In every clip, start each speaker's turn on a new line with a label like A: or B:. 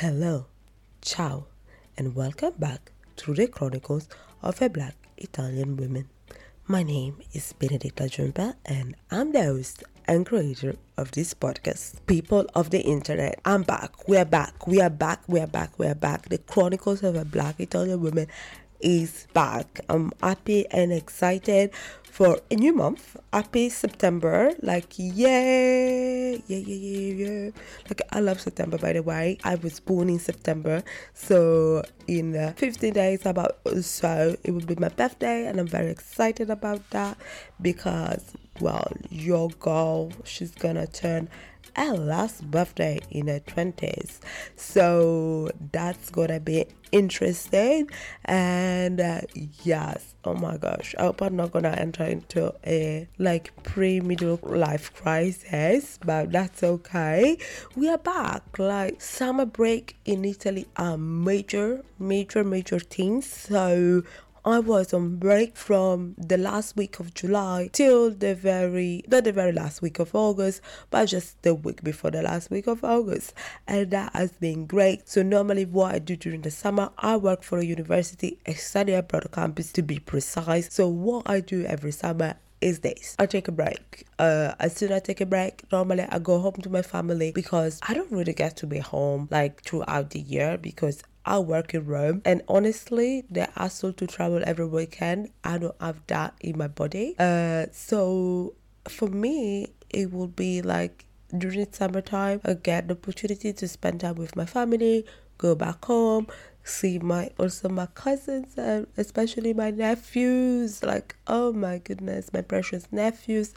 A: Hello, ciao, and welcome back to the Chronicles of a Black Italian Woman. My name is Benedetta Jumpa, and I'm the host and creator of this podcast. People of the internet, I'm back. We are back. We are back. We are back. We are back. The Chronicles of a Black Italian Woman is back. I'm happy and excited for a new month. Happy September. Like, yay! Yeah, yeah, yeah, yeah. Like, I love September, by the way. I was born in September. So, in uh, 15 days, about so, it will be my birthday, and I'm very excited about that because, well, your girl, she's gonna turn her last birthday in her 20s. So that's gonna be interesting. And uh, yes, oh my gosh, I hope I'm not gonna enter into a like pre middle life crisis, but that's okay. We are back. Like summer break in Italy are major, major, major things. So I was on break from the last week of July till the very, not the very last week of August, but just the week before the last week of August. And that has been great. So, normally, what I do during the summer, I work for a university, a study abroad campus to be precise. So, what I do every summer is this I take a break. Uh, as soon as I take a break, normally I go home to my family because I don't really get to be home like throughout the year because I work in Rome, and honestly, the hassle to travel every weekend, I don't have that in my body. Uh, so for me, it will be like during the summertime, I get the opportunity to spend time with my family, go back home, see my also my cousins and especially my nephews. Like oh my goodness, my precious nephews,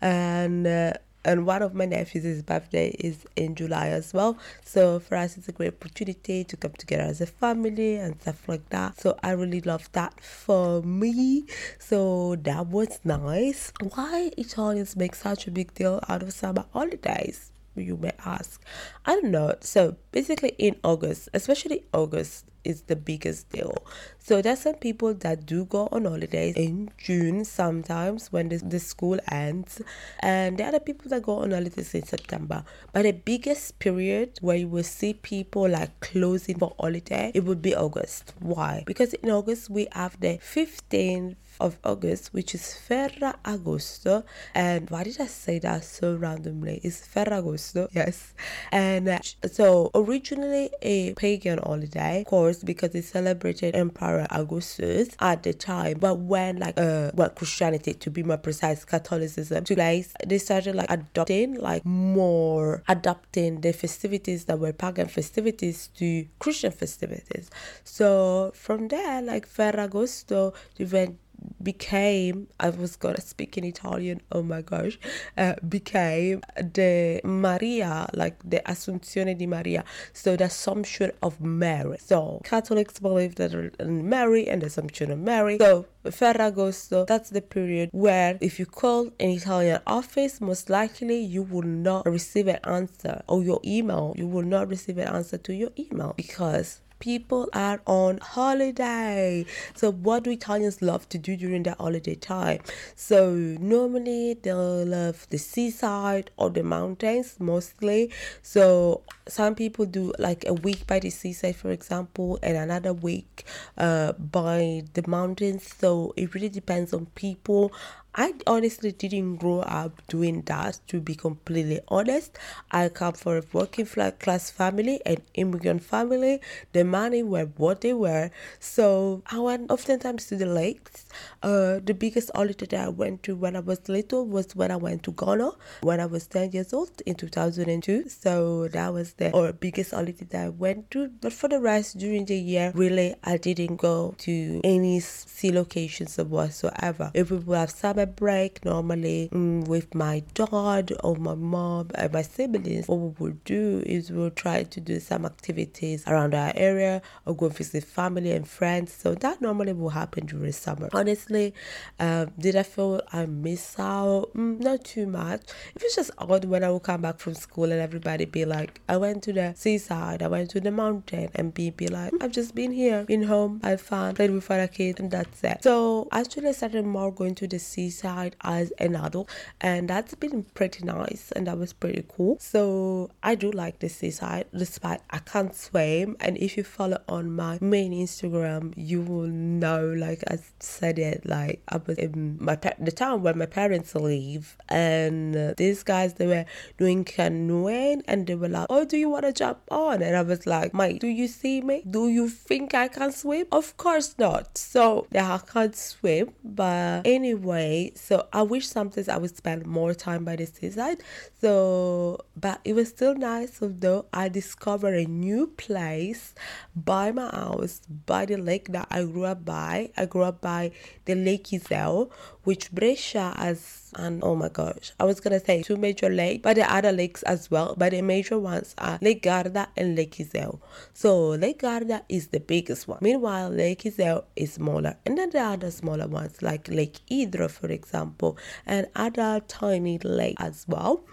A: and. Uh, and one of my nephews' birthday is in July as well. So for us, it's a great opportunity to come together as a family and stuff like that. So I really love that for me. So that was nice. Why Italians make such a big deal out of summer holidays? You may ask. I don't know. So basically, in August, especially August, is the biggest deal. So there's some people that do go on holidays in June sometimes when the, the school ends, and there are the people that go on holidays in September. But the biggest period where you will see people like closing for holiday, it would be August. Why? Because in August we have the 15th of August, which is Ferragosto. And why did I say that so randomly? It's Ferragosto, yes. And uh, so originally a pagan holiday, of course, because it celebrated Emperor Augustus at the time. But when like uh well Christianity to be more precise, Catholicism took place, they started like adopting like more adapting the festivities that were pagan festivities to Christian festivities. So from there, like Ferragosto, event became I was gonna speak in Italian oh my gosh uh, became the Maria like the Assunzione di Maria. So the Assumption of Mary. So Catholics believe that Mary and the Assumption of Mary. So Ferragosto that's the period where if you call an Italian office most likely you will not receive an answer. Or your email you will not receive an answer to your email. Because people are on holiday. So, what do Italians love to do during their holiday time? So, normally they'll love the seaside or the mountains mostly. So, some people do like a week by the seaside, for example, and another week uh, by the mountains. So, it really depends on people I honestly didn't grow up doing that, to be completely honest. I come from a working class family, an immigrant family. The money were what they were. So I went oftentimes to the lakes. Uh, the biggest holiday that I went to when I was little was when I went to Ghana when I was 10 years old in 2002. So that was the or biggest holiday that I went to. But for the rest, during the year, really, I didn't go to any sea locations whatsoever. If we have summer a break normally mm, with my dad or my mom and my siblings, what we would do is we'll try to do some activities around our area or go visit family and friends. So that normally will happen during summer. Honestly, um, did I feel I miss out? Mm, not too much. It was just odd when I would come back from school and everybody be like, I went to the seaside, I went to the mountain, and be, be like, I've just been here, been home, had fun, played with other kids, and that's it. So actually, I started more going to the sea seaside as an adult, and that's been pretty nice, and that was pretty cool. So I do like the seaside, despite I can't swim. And if you follow on my main Instagram, you will know, like I said it, like I was in my the town where my parents live, and uh, these guys they were doing canoeing, and they were like, "Oh, do you want to jump on?" And I was like, "Mate, do you see me? Do you think I can swim? Of course not." So yeah, I can't swim, but anyway, so I wish sometimes I would spend more time by the seaside. So, but it was still nice, although I discovered a new place by my house, by the lake that I grew up by. I grew up by the Lake Iseo, which Brescia has and oh my gosh, I was gonna say two major lakes, but the other lakes as well. But the major ones are Lake Garda and Lake Iseo. So Lake Garda is the biggest one. Meanwhile, Lake Iseo is smaller, and then there the other smaller ones like Lake Idro, for example, and other tiny lakes as well.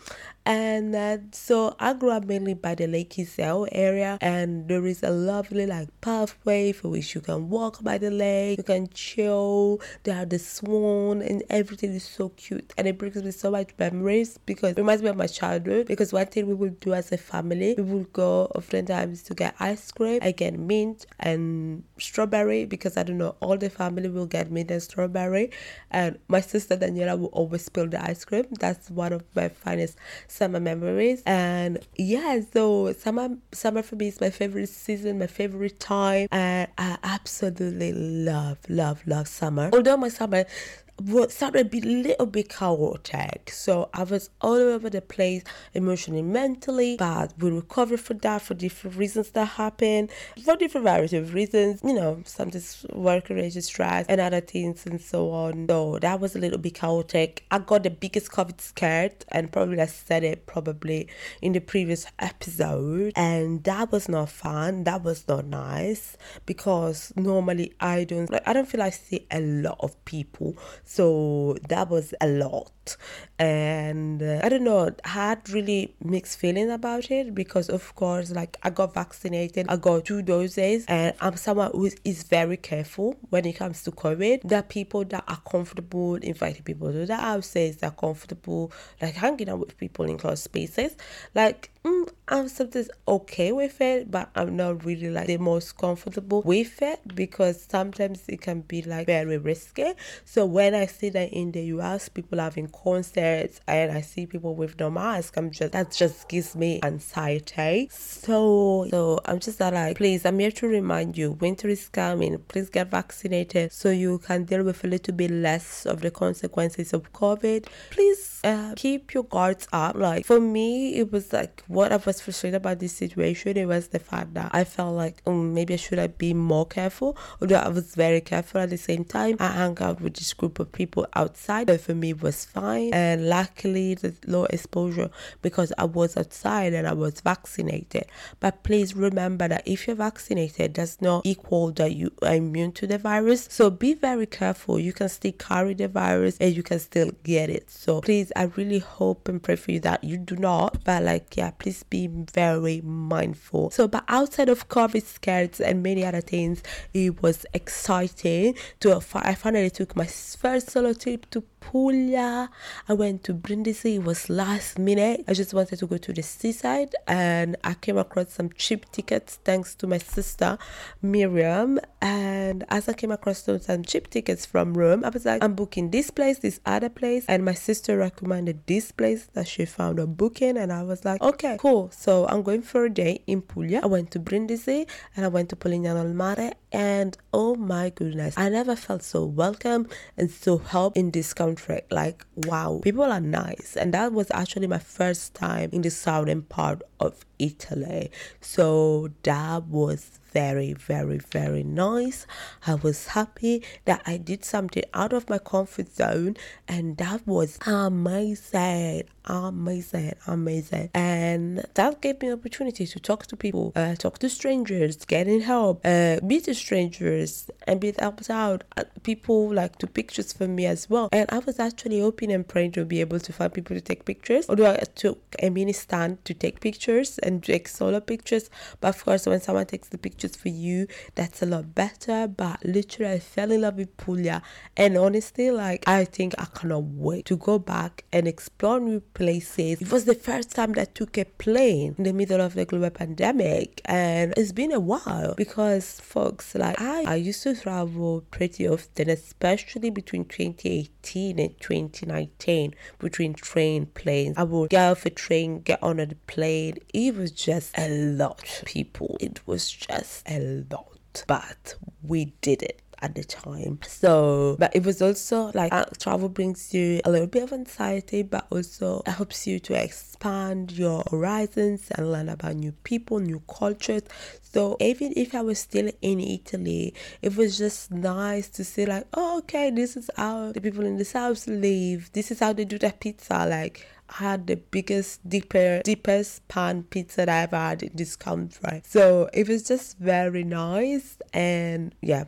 A: And uh, so I grew up mainly by the Lake Iseo area, and there is a lovely like pathway for which you can walk by the lake, you can chill. There are the swan, and everything is so cute, and it brings me so much memories because it reminds me of my childhood. Because one thing we would do as a family, we would go oftentimes to get ice cream. I get mint and strawberry because I don't know all the family will get mint and strawberry, and my sister Daniela will always spill the ice cream. That's one of my finest summer memories. And yeah, so summer summer for me is my favorite season, my favorite time, and I absolutely love, love, love summer. Although my summer started a little bit chaotic. So I was all over the place emotionally, mentally, but we recovered from that for different reasons that happened, for different variety of reasons, you know, sometimes work related stress and other things and so on. So that was a little bit chaotic. I got the biggest COVID scared and probably I said it probably in the previous episode. And that was not fun. That was not nice because normally I don't like I don't feel I see a lot of people so that was a lot. And uh, I don't know, I had really mixed feelings about it because, of course, like I got vaccinated, I got two doses, and I'm someone who is very careful when it comes to COVID. There are people that are comfortable inviting people to their houses, they're comfortable like hanging out with people in close spaces. Like, mm, I'm sometimes okay with it, but I'm not really like the most comfortable with it because sometimes it can be like very risky. So when I see that in the US, people having concerts and I see people with no mask, I'm just that just gives me anxiety. So so I'm just like, please, I'm here to remind you, winter is coming. Please get vaccinated so you can deal with a little bit less of the consequences of COVID. Please uh, keep your guards up. Like for me, it was like what I was frustrated about this situation. It was the fact that I felt like um, maybe I should have been more careful. Although I was very careful at the same time. I hung out with this group of people outside, but for me was fine. And luckily, the low exposure because I was outside and I was vaccinated. But please remember that if you're vaccinated, does not equal that you are immune to the virus. So be very careful. You can still carry the virus and you can still get it. So please, I really hope and pray for you that you do not. But like, yeah, please be very mindful. So, but outside of COVID scares and many other things, it was exciting to. I finally took my first solo trip to Puglia. I went to Brindisi. It was last minute. I just wanted to go to the seaside and I came across some cheap tickets thanks to my sister Miriam. And as I came across some cheap tickets from Rome, I was like, I'm booking this place, this other place. And my sister recommended this place that she found a booking. And I was like, okay, cool. So I'm going for a day in Puglia. I went to Brindisi and I went to Polignano al Mare. And oh my goodness, I never felt so welcome and so helped in this country. Like, wow, people are nice. And that was actually my first time in the southern part of Italy. So that was very, very, very nice. I was happy that I did something out of my comfort zone, and that was amazing, amazing, amazing. And that gave me opportunity to talk to people, uh, talk to strangers, getting help, uh, meet strangers, and be helped out. Uh, people like to pictures for me as well. And I was actually hoping and praying to be able to find people to take pictures. Although I took a mini stand to take pictures and take solo pictures. But of course, when someone takes the pictures for you, that's a lot better. But literally, I fell in love with Puglia. And honestly, like, I think I cannot wait to go back and explore new places. It was the first time that took a plane in the middle of the global pandemic. And it's been a while because, folks, like, I, I used to travel pretty often, especially between 2018 and 2019, between train planes. I would get off a train, get on a plane. It was just a lot, people. It was just a lot. But we did it at the time. So, but it was also like uh, travel brings you a little bit of anxiety, but also it helps you to expand your horizons and learn about new people, new cultures. So even if I was still in Italy, it was just nice to see like, oh, okay, this is how the people in the south live. This is how they do their pizza. Like I had the biggest, deeper, deepest pan pizza that I ever had in this country. So it was just very nice. And yeah,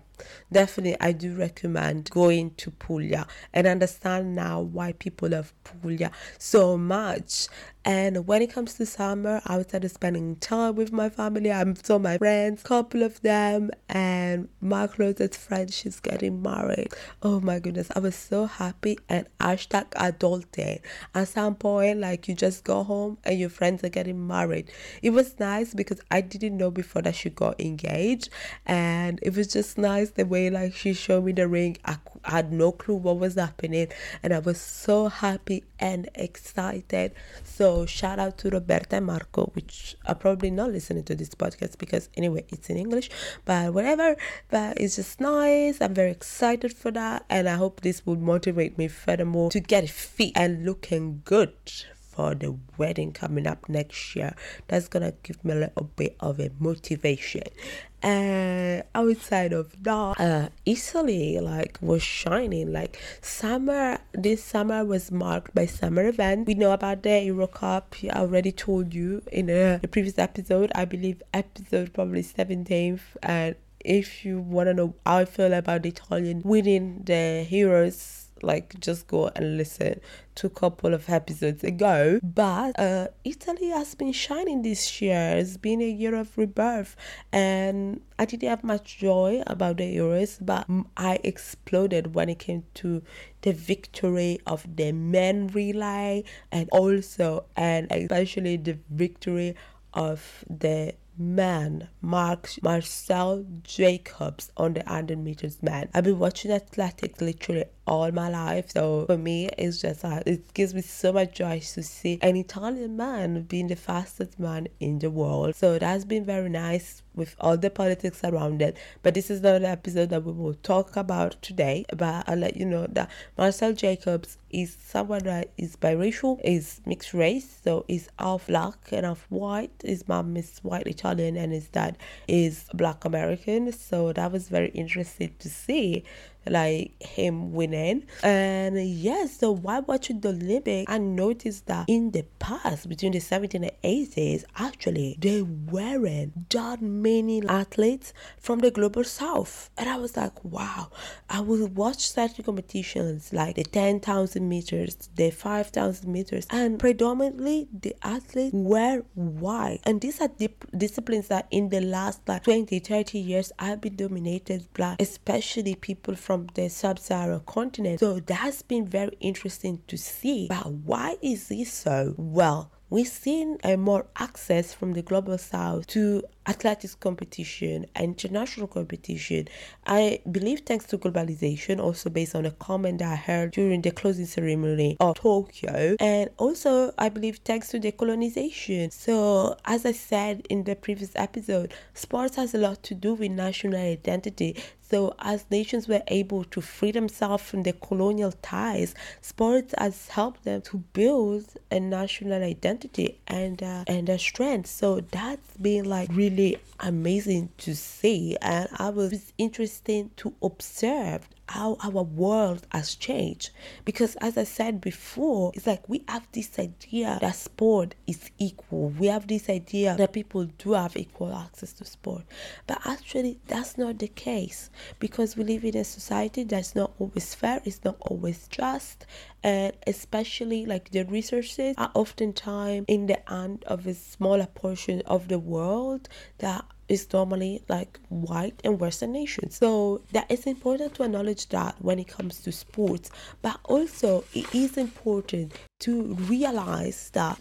A: definitely I do recommend going to Puglia and understand now why people love Puglia so much. And when it comes to summer, I started spending time with my family. I'm saw my friends, couple of them, and my closest friend, she's getting married. Oh my goodness, I was so happy. And hashtag adulting. At some point, like you just go home and your friends are getting married. It was nice because I didn't know before that she got engaged, and it was just nice the way like she showed me the ring. I, I had no clue what was happening, and I was so happy and excited. So so shout out to Roberta and Marco, which are probably not listening to this podcast because anyway it's in English, but whatever. But it's just nice. I'm very excited for that, and I hope this will motivate me furthermore to get fit and looking good for the wedding coming up next year. That's gonna give me a little bit of a motivation. And outside of that, uh, Italy like was shining. Like summer, this summer was marked by summer events. We know about the Euro Cup. I already told you in a, the previous episode. I believe episode probably seventeenth and if you want to know how I feel about the Italian winning the Euros like just go and listen to a couple of episodes ago. But uh, italy has been shining this year. It's been a year of rebirth. And i didn't have much joy about the euros but i exploded when it came to the victory of the men relay and also and especially the victory of the man Mark Marcell Jacobs on the 100 meters man. I've been watching athletics literally all my life. So for me, it's just uh, it gives me so much joy to see an Italian man being the fastest man in the world. So that's been very nice with all the politics around it. But this is not an episode that we will talk about today. But I'll let you know that Marcell Jacobs is someone that is biracial, is mixed race, so he's half black and half white. His mom is white Italian and his dad is black American. So that was very interesting to see like him winning. And yes, so while watching the Olympics, I noticed that in the past, between the 70s and 80s, actually, they weren't that many athletes from the global south. And I was like, wow, I would watch certain competitions like the 10,000 meters, the 5,000 meters, and predominantly the athletes were white. And these are dip- disciplines that in the last like 20, 30 years have been dominated black, especially people from from the sub-Saharan continent. So that's been very interesting to see. But why is this so? Well, we've seen a more access from the global south to athletics competition international competition. I believe thanks to globalization also based on a comment that i heard during the closing ceremony of tokyo. And also i believe thanks to the colonization. So as i said in the previous episode sports has a lot to do with national identity. So, as nations were able to free themselves from the colonial ties, sports has helped them to build a national identity and uh, and a strength. So that's been like really amazing to see, and I was interesting to observe how our world has changed. Because as I said before, it's like we have this idea that sport is equal. We have this idea that people do have equal access to sport. But actually, that's not the case because we live in a society that's not always fair, it's not always just, and especially like the resources are oftentimes in the hand of a smaller portion of the world that is normally like white and western nations. So that is important to acknowledge that when it comes to sports but also it is important to realize that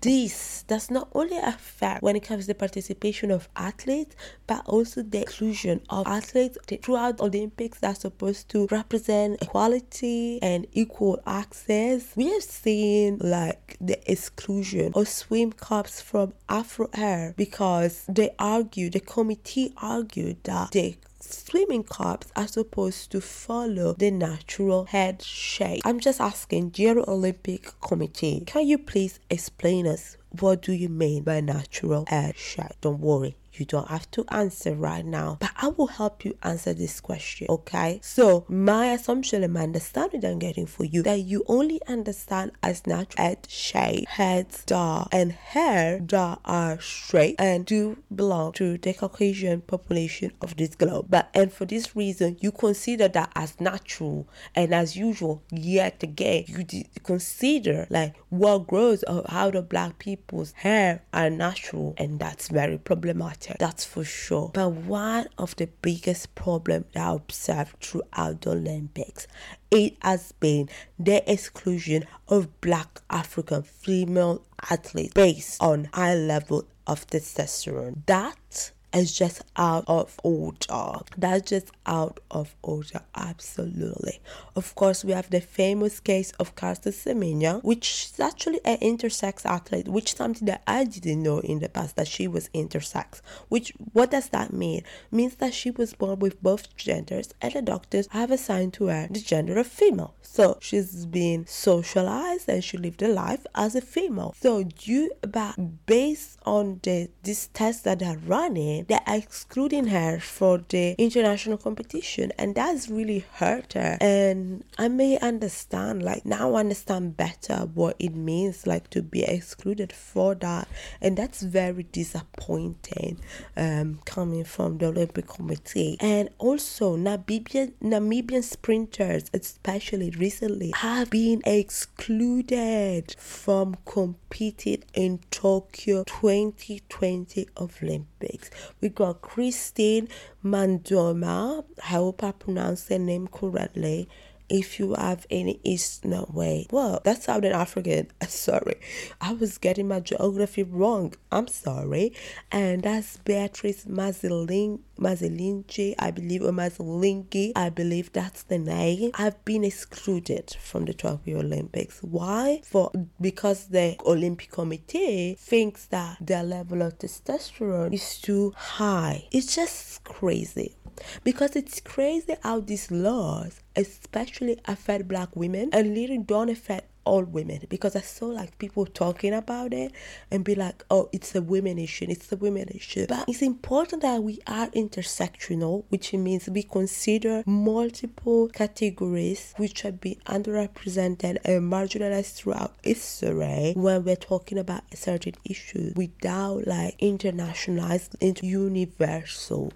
A: this does not only affect when it comes to the participation of athletes but also the inclusion of athletes throughout olympics that's supposed to represent equality and equal access. We have seen like the exclusion of swim cups from afro air because they argued the committee argued that they swimming cups are supposed to follow the natural head shape. I'm just asking, dear Olympic Committee, can you please explain us what do you mean by natural head shape? Don't worry, you don't have to answer right now, but I will help you answer this question, okay? So, my assumption and my understanding I'm getting for you that you only understand as natural head shape, heads that and hair that are straight and do belong to the Caucasian population of this globe. But and for this reason, you consider that as natural and as usual. Yet again, you consider like what grows out of black people's hair are natural, and that's very problematic that's for sure. But one of the biggest problems that I observed throughout the Olympics, it has been the exclusion of black African female athletes based on high level of testosterone. That is just out of order. That's just out of order, absolutely. Of course, we have the famous case of Caster Semenya, which is actually an intersex athlete, which something that I didn't know in the past that she was intersex. Which what does that mean? means that she was born with both genders, and the doctors have assigned to her the gender of female. So she's been socialized and she lived a life as a female. So due but based on the this test that they're running, they're excluding her for the international competition and that's really hurt her. And I may understand, like now I understand better what it means like to be excluded for that. And that's very disappointing um coming from the Olympic Committee. And also Namibian Namibian sprinters especially recently have been excluded from competing in Tokyo 2020 Olympics. We got Christine Mandoma. I hope I pronounced the name correctly if you have any East, no way. Well, that's Southern African. Sorry. I was getting my geography wrong. I'm sorry. And that's Beatrice Maziling Mazilingi, I believe, or Mazilingi. I believe that's the name. I've been excluded from the Tokyo Olympics. Why? For because the Olympic Committee thinks that their level of testosterone is too high. It's just crazy because it's crazy how these laws especially affect black women and really don't affect all women because I saw like people talking about it and be like, oh, it's a women issue, it's a women issue. But it's important that we are intersectional, which means we consider multiple categories which have been underrepresented and marginalized throughout history when we're talking about a certain issues without like internationalized into universal.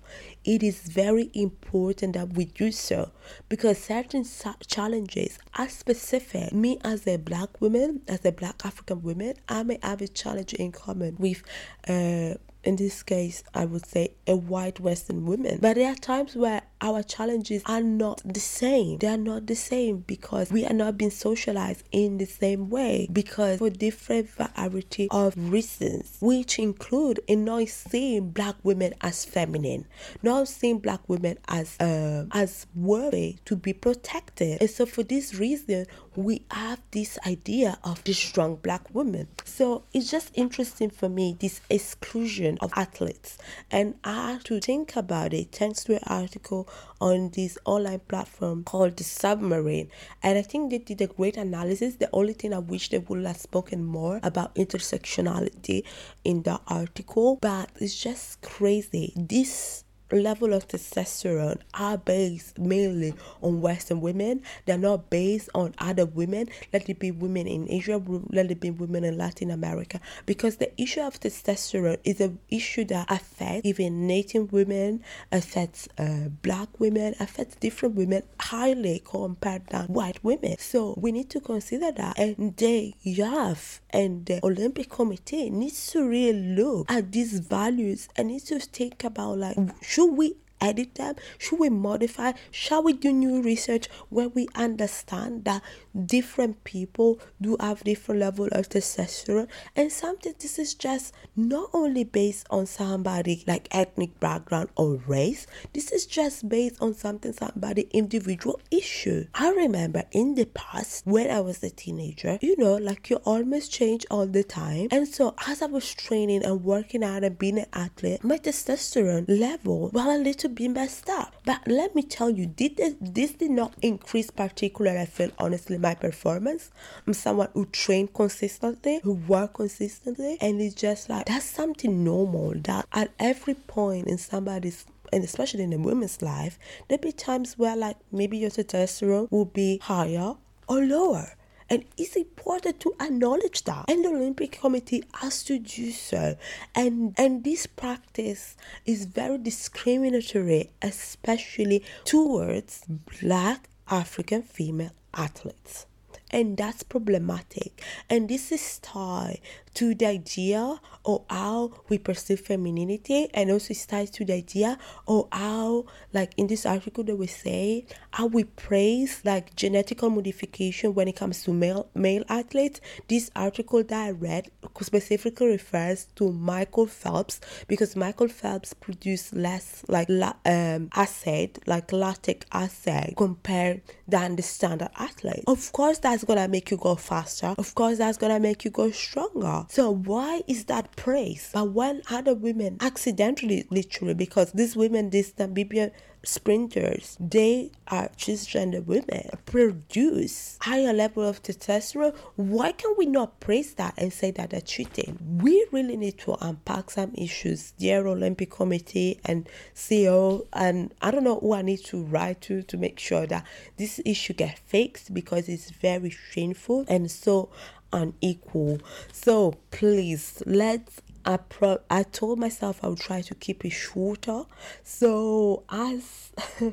A: It is very important that we do so because certain challenges are specific. Me as a black woman, as a black African woman, I may have a challenge in common with uh, in this case, I would say a white Western woman. But there are times where our challenges are not the same. They are not the same because we are not being socialized in the same way because for different variety of reasons, which include in not seeing black women as feminine, not seeing black women as um, as worthy to be protected. And so for this reason, we have this idea of the strong black woman. So it's just interesting for me this exclusion of athletes. And I had to think about it thanks to an article on this online platform called The Submarine. And I think they did a great analysis. The only thing I wish they would have spoken more about intersectionality in the article, but it's just crazy. This level of testosterone are based mainly on Western women. They're not based on other women. Let it be women in Asia, let it be women in Latin America. Because the issue of testosterone is an issue that affects even Native women, affects uh, black women, affects different women highly compared to white women. So we need to consider that. And the IAAF and the Olympic Committee needs to really look at these values and needs to think about like, should we edit them? Should we modify? Shall we do new research where we understand that different people do have different level of testosterone. And sometimes this is just not only based on somebody like ethnic background or race. This is just based on something somebody individual issue. I remember in the past when i was a teenager you know like you almost change all the time. And so as i was training and working out and being an athlete my testosterone level was a little bit messed up. But let me tell you did this, this did not increase particularly i feel honestly my performance. I'm someone who train consistently, who work consistently, and it's just like that's something normal that at every point in somebody's and especially in a woman's life, there'll be times where like maybe your testosterone will be higher or lower. And it's important to acknowledge that. And the Olympic Committee has to do so. And and this practice is very discriminatory, especially towards black African female athletes. And that's problematic. And this is tied to the idea of how we perceive femininity and also it's tied to the idea of how like in this article that we say how we praise like genetical modification when it comes to male male athletes. This article that i read specifically refers to michael phelps because michael phelps produced less like la- um acid like lactic acid compared than the standard athlete of course that's gonna make you go faster. Of course that's gonna make you go stronger so why is that praise? But when other women accidentally, literally, because these women, these Namibian sprinters, they are cisgender women, produce higher level of testosterone. Why can we not praise that and say that they're cheating? We really need to unpack some issues, dear Olympic Committee and CEO, and I don't know who I need to write to to make sure that this issue get fixed because it's very shameful and so unequal. So please let's I pro- I told myself I would try to keep it shorter. So as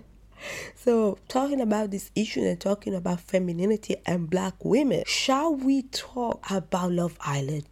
A: so talking about this issue and talking about femininity and black women, shall we talk about Love Island?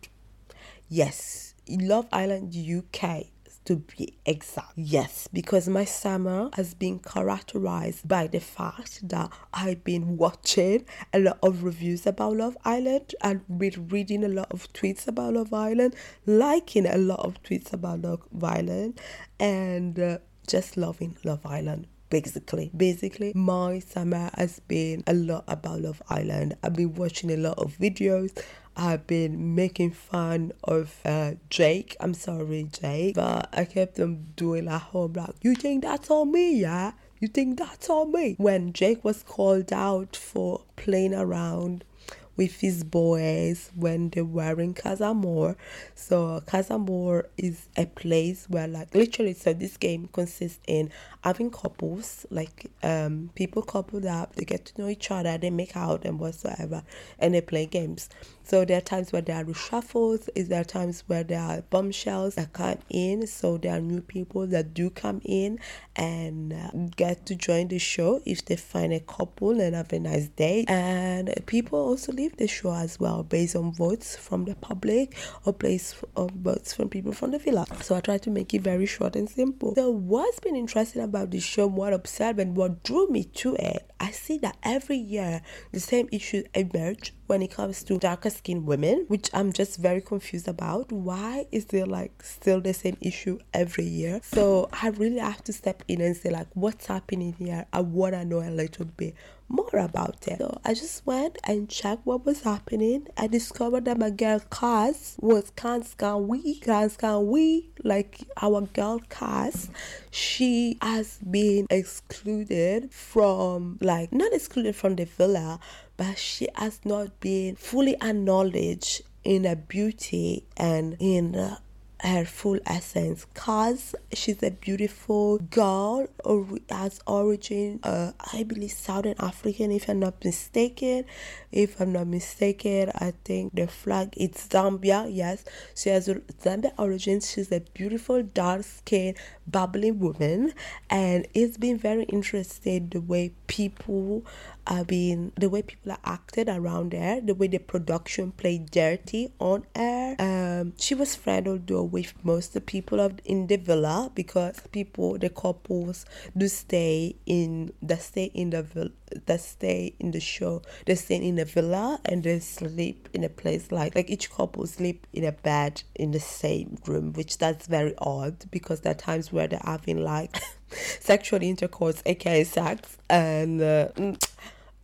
A: Yes, Love Island UK to be exact. Yes, because my summer has been characterized by the fact that I've been watching a lot of reviews about Love Island and been reading a lot of tweets about Love Island, liking a lot of tweets about Love Island, and uh, just loving Love Island basically. Basically, my summer has been a lot about Love Island. I've been watching a lot of videos. I've been making fun of uh, Jake. I'm sorry, Jake, but I kept them doing a whole like, you think that's on me, yeah? You think that's on me? When Jake was called out for playing around with his boys when they were in Casa Amor. So Casa Amor is a place where like literally so this game consists in having couples, like um people coupled up, they get to know each other, they make out and whatsoever, and they play games. So there are times where there are reshuffles, is there are times where there are bombshells that come in. So there are new people that do come in and uh, get to join the show if they find a couple and have a nice day. And people also leave the show as well based on votes from the public or based on votes from people from the villa. So I try to make it very short and simple. So what's been interesting about the show, what observed and what drew me to it, I see that every year the same issues emerge when it comes to darker skinned women, which I'm just very confused about. Why is there like still the same issue every year? So I really have to step in and say like what's happening here. I wanna know a little bit more about it. So I just went and checked what was happening. I discovered that my girl Kaz was Kaz Kamwi. we like our girl Kaz, she has been excluded from, like, not excluded from the villa, but she has not been fully acknowledged in her beauty and in uh, her full essence. Cause she's a beautiful girl or has origin, uh, I believe Southern African, if I'm not mistaken. If I'm not mistaken, I think the flag it's Zambia. Yes, she has Zambia origins. She's a beautiful, dark skinned, bubbling woman, and it's been very interesting the way people have been, the way people are acted around her, the way the production played dirty on her. Um, she was friendly though with most of the people of in the villa because people, the couples, do stay in, they stay in the villa, they stay in the show, they stay in the villa and they sleep in a place like like each couple sleep in a bed in the same room, which that's very odd because there are times where they're having like sexual intercourse, aka sex, and. Uh,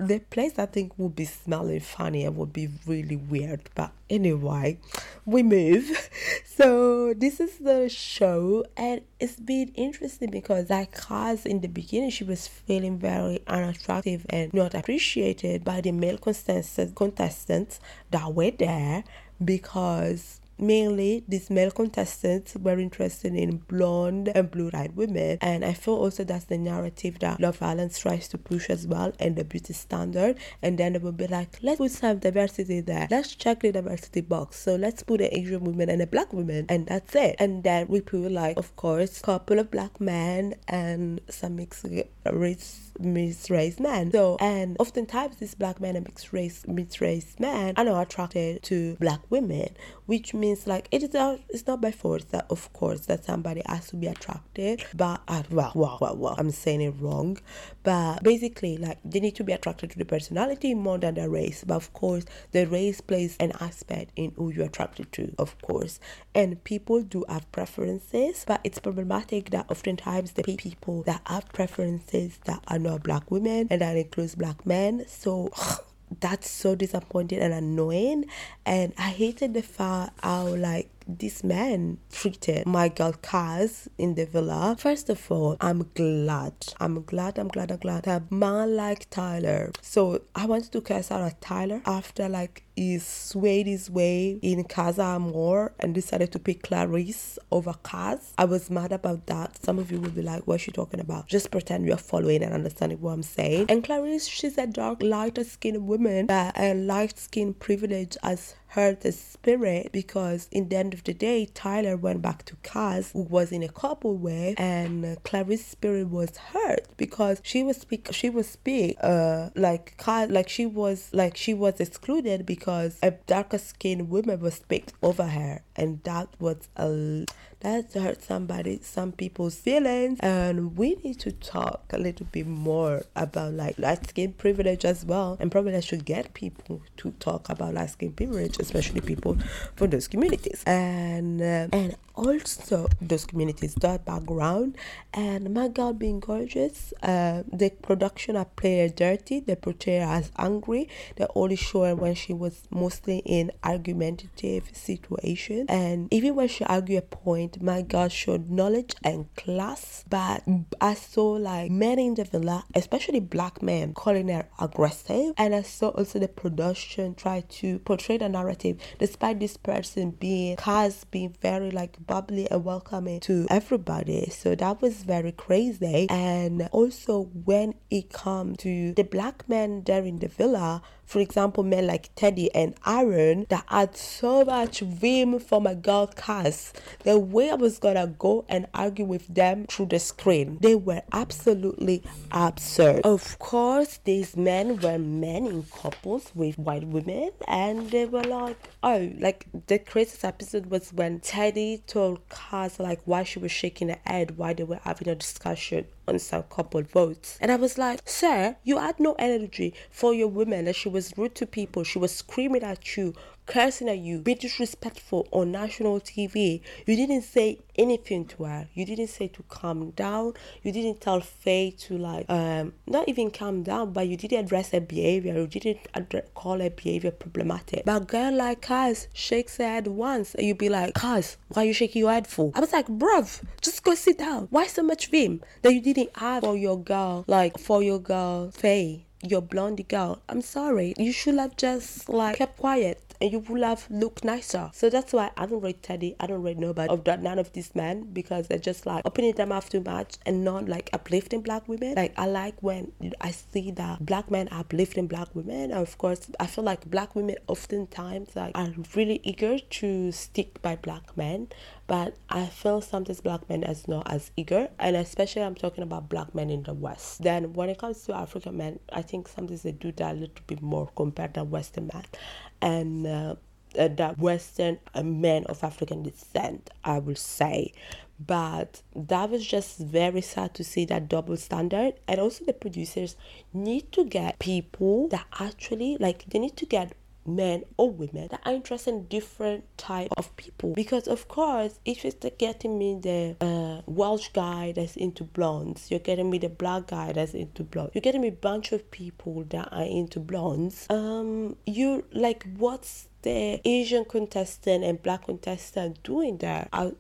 A: the place I think would be smelling funny and would be really weird. But anyway, we move. So this is the show, and it's been interesting because like Kaz in the beginning, she was feeling very unattractive and not appreciated by the male contestants that were there because mainly these male contestants were interested in blonde and blue-eyed women. And i feel also that's the narrative that love island tries to push as well and the beauty standard. And then it will be like let's put some diversity there. Let's check the diversity box. So let's put an asian woman and a black woman and that's it. And then we put like of course couple of black men and some mixed race mixed race men. So and oftentimes these black men and mixed race mixed race men are not attracted to black women which means like it is not it's not by force that of course that somebody has to be attracted but uh, well, well well well i'm saying it wrong. But basically like they need to be attracted to the personality more than the race. But of course the race plays an aspect in who you're attracted to of course. And people do have preferences but it's problematic that oftentimes the people that have preferences that are not black women and that includes black men. So that's so disappointing and annoying. And i hated the fact how like this man treated my girl Kaz in the villa. First of all, I'm glad. I'm glad, I'm glad, I'm glad that man like Tyler. So I wanted to curse out at Tyler after like he swayed his way in Casa Amor and decided to pick Clarisse over Kaz. I was mad about that. Some of you will be like, what's she talking about? Just pretend you're following and understanding what I'm saying. And Clarisse, she's a dark, lighter skinned woman that a light skin privilege as hurt the spirit because in the end of the day Tyler went back to Kaz, who was in a couple way and Clarisse's spirit was hurt because she was speak she was speak uh like Kaz like she was like she was excluded because a darker skinned woman was picked over her and that was a that hurt somebody some people's feelings. And we need to talk a little bit more about like light skin privilege as well. And probably I should get people to talk about light skin privilege especially people from those communities. And uh, and also those communities that background. And my girl being gorgeous uh, the production I play her dirty they portray her as angry they only show her when she was mostly in argumentative situation and even when she argue a point my girl showed knowledge and class. But I saw like men in the villa especially black men calling her aggressive. And I saw also the production try to portray the narrative despite this person being Kaz being very like bubbly and welcoming to everybody. So that was very crazy. And also when it comes to the black men there in the villa, for example, men like Teddy and Aaron that had so much vim for my girl Kaz. The way I was gonna go and argue with them through the screen, they were absolutely absurd. Of course, these men were men in couples with white women, and they were like, oh, like the craziest episode was when Teddy told Kaz like why she was shaking her head, why they were having a discussion couple votes. And I was like, Sir, you had no energy for your women and she was rude to people. She was screaming at you, cursing at you, being disrespectful on national TV. You didn't say anything to her. You didn't say to calm down. You didn't tell Faye to like um not even calm down, but you didn't address her behavior. You didn't call her behavior problematic. But a girl like Kaz shakes her head once and you be like, Kaz, why you shaking your head for? I was like, bruv, just go sit down. Why so much vim that you didn't have for your girl, like for your girl Faye? Your blondie girl. I'm sorry. You should have just like kept quiet and you would have looked nicer. So that's why I don't rate Teddy. I don't rate nobody of that none of these men because they're just like opening them up too much and not like uplifting black women. Like I like when I see that black men are uplifting black women. And of course, I feel like black women oftentimes like are really eager to stick by black men but I feel sometimes black men as not as eager, and especially I'm talking about black men in the West. Then when it comes to African men, I think sometimes they do that a little bit more compared to Western men, and. Uh, uh, that Western uh, men of African descent, I will say. But that was just very sad to see that double standard. And also, the producers need to get people that actually, like, they need to get men or women that are interested in different type of people because of course if you're getting me the uh, welsh guy that's into blondes you're getting me the black guy that's into blondes you're getting me a bunch of people that are into blondes um you like what's the Asian contestant and black contestant doing that? Are,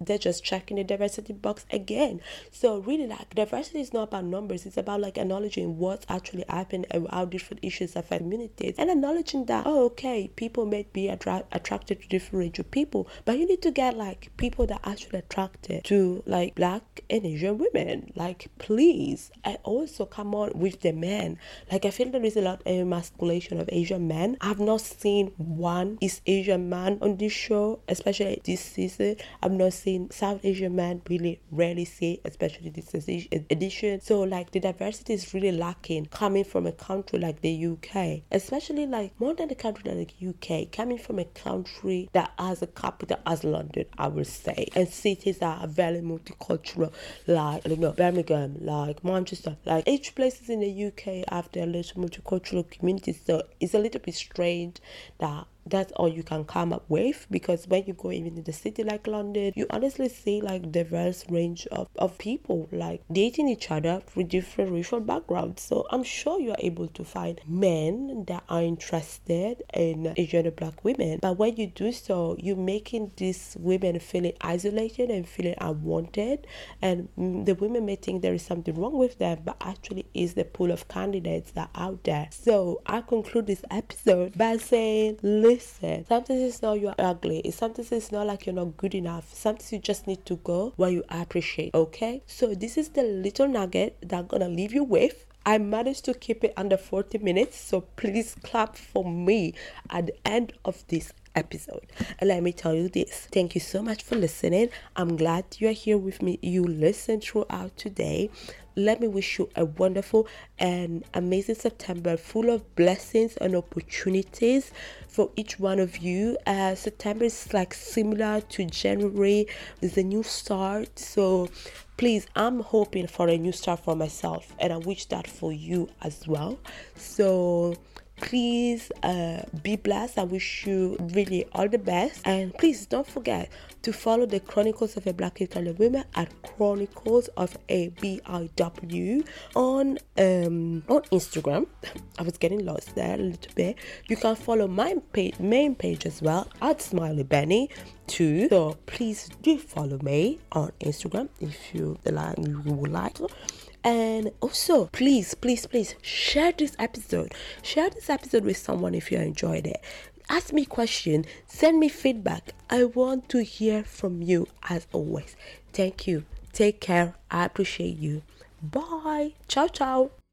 A: they're just checking the diversity box again. So really like diversity is not about numbers, it's about like acknowledging what's actually happening and how different issues affect communities and acknowledging that oh okay, people may be attra- attracted to different range of people, but you need to get like people that actually attracted to like black and Asian women. Like please. And also come on with the men. Like I feel there is a lot of emasculation of Asian men. I've not seen one East Asian man on this show, especially this season. I've not seen South Asian man really rarely see, especially this edition. So like the diversity is really lacking coming from a country like the UK, especially like more than a country like the UK, coming from a country that has a capital as London, I would say, and cities that are very multicultural, like you know Birmingham, like Manchester, like each places in the UK have their little multicultural communities. So it's a little bit strange that that's all you can come up with because when you go even in the city like london you honestly see like diverse range of, of people like dating each other with different racial backgrounds. So i'm sure you are able to find men that are interested in asian black women. But when you do so you're making these women feeling isolated and feeling unwanted. And the women may think there is something wrong with them but actually is the pool of candidates that are out there. So i conclude this episode by saying listen. Sometimes it's not you're ugly. Sometimes it's not like you're not good enough. Sometimes you just need to go where you appreciate. Okay. So this is the little nugget that I'm gonna leave you with. I managed to keep it under 40 minutes, so please clap for me at the end of this episode. And let me tell you this thank you so much for listening. I'm glad you're here with me. You listened throughout today. Let me wish you a wonderful and amazing September full of blessings and opportunities for each one of you. Uh, September is like similar to January, it's a new start. So please, I'm hoping for a new start for myself, and I wish that for you as well. So please uh, be blessed. I wish you really all the best. And please don't forget to follow the Chronicles of a Black Italian Woman at Chronicles of a BIW on um on Instagram. I was getting lost there a little bit. You can follow my main page as well at Smiley Benny too. So please do follow me on Instagram if you like you would like. And also, please, please, please share this episode. Share this episode with someone if you enjoyed it. Ask me question, send me feedback. I want to hear from you as always. Thank you. Take care. I appreciate you. Bye. Ciao, ciao.